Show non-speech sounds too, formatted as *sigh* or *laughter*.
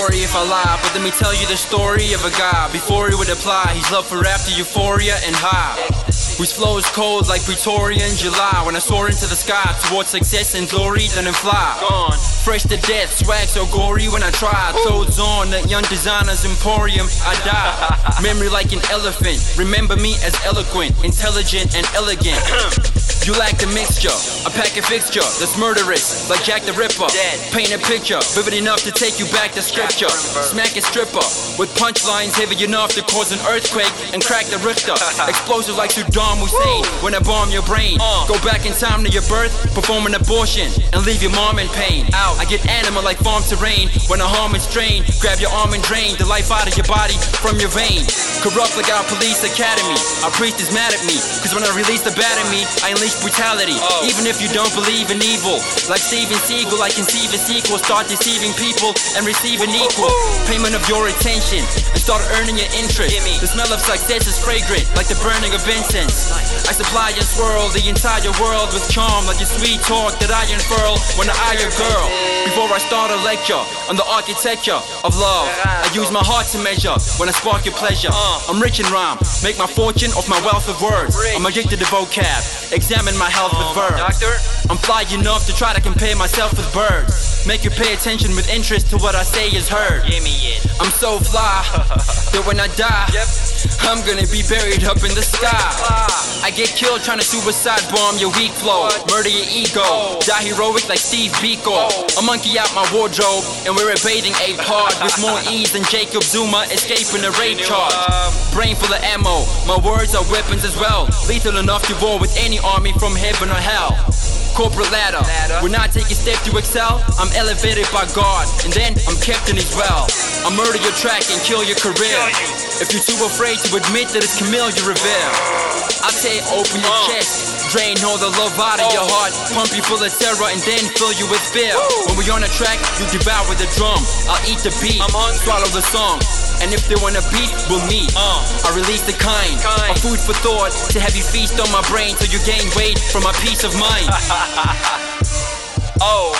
sorry if I lie, but let me tell you the story of a guy. Before he would apply he's love for rap to euphoria and high. Whose flow is cold like Pretoria in July. When I soar into the sky towards success and glory, then I fly. Gone. Fresh to death, swag so gory when I try. Toads on that young designer's emporium, I die. *laughs* Memory like an elephant. Remember me as eloquent, intelligent, and elegant. *clears throat* You lack the mixture, a packet fixture that's murderous, like Jack the Ripper. Dead. Paint a picture, vivid enough to take you back to scripture. Smack a stripper with punchlines heavy enough to cause an earthquake and crack the Richter. *laughs* Explosive like Saddam Hussein when I bomb your brain. Uh. Go back in time to your birth, perform an abortion, and leave your mom in pain. Out. I get animal like farm terrain when I harm and strain. Grab your arm and drain the life out of your body from your vein. Corrupt like our police academy. Our priest is mad at me, cause when I release the bat at me, I unleash brutality. Oh. Even if you don't believe in evil, like Steven Seagal, I conceive a sequel, start deceiving people and receive an equal payment of your attention and start earning your interest. The smell of success is fragrant, like the burning of incense. I supply and swirl the entire world with charm, like your sweet talk that I unfurl when I eye your girl. Before I start a lecture on the architecture of love, I use my heart to measure when I spark your pleasure. I'm rich in rhyme, make my fortune off my wealth of words. I'm addicted to vocab, examine my health with oh, verbs. Doctor? I'm fly enough to try to compare myself with birds. Make you pay attention with interest to what I say is heard. Give me it. I'm so fly *laughs* that when I die, I'm gonna be buried up in the sky. I get killed trying to suicide bomb your weak flow, murder your ego, die heroic like Steve Biko. A monkey out my wardrobe, and we're evading a pod with more *laughs* ease than Jacob Zuma escaping a rape charge. Brain full of ammo, my words are weapons as well, lethal enough to war with any army from heaven or hell. Corporate ladder. Ladder. When I take a step to excel, I'm elevated by God, and then I'm kept in His well. I murder your track and kill your career. If you're too afraid to admit that it's Camille you revere, I say open your Uh. chest, drain all the love out of your heart, pump you full of terror, and then fill you with fear. When we on a track, you devour the drum. I'll eat the beat, I'm hungry. swallow the song. And if they wanna beat, we'll meet. Uh. I release the kind, Kind. of food for thought to have you feast on my brain till you gain weight from my peace of mind. *laughs* Oh.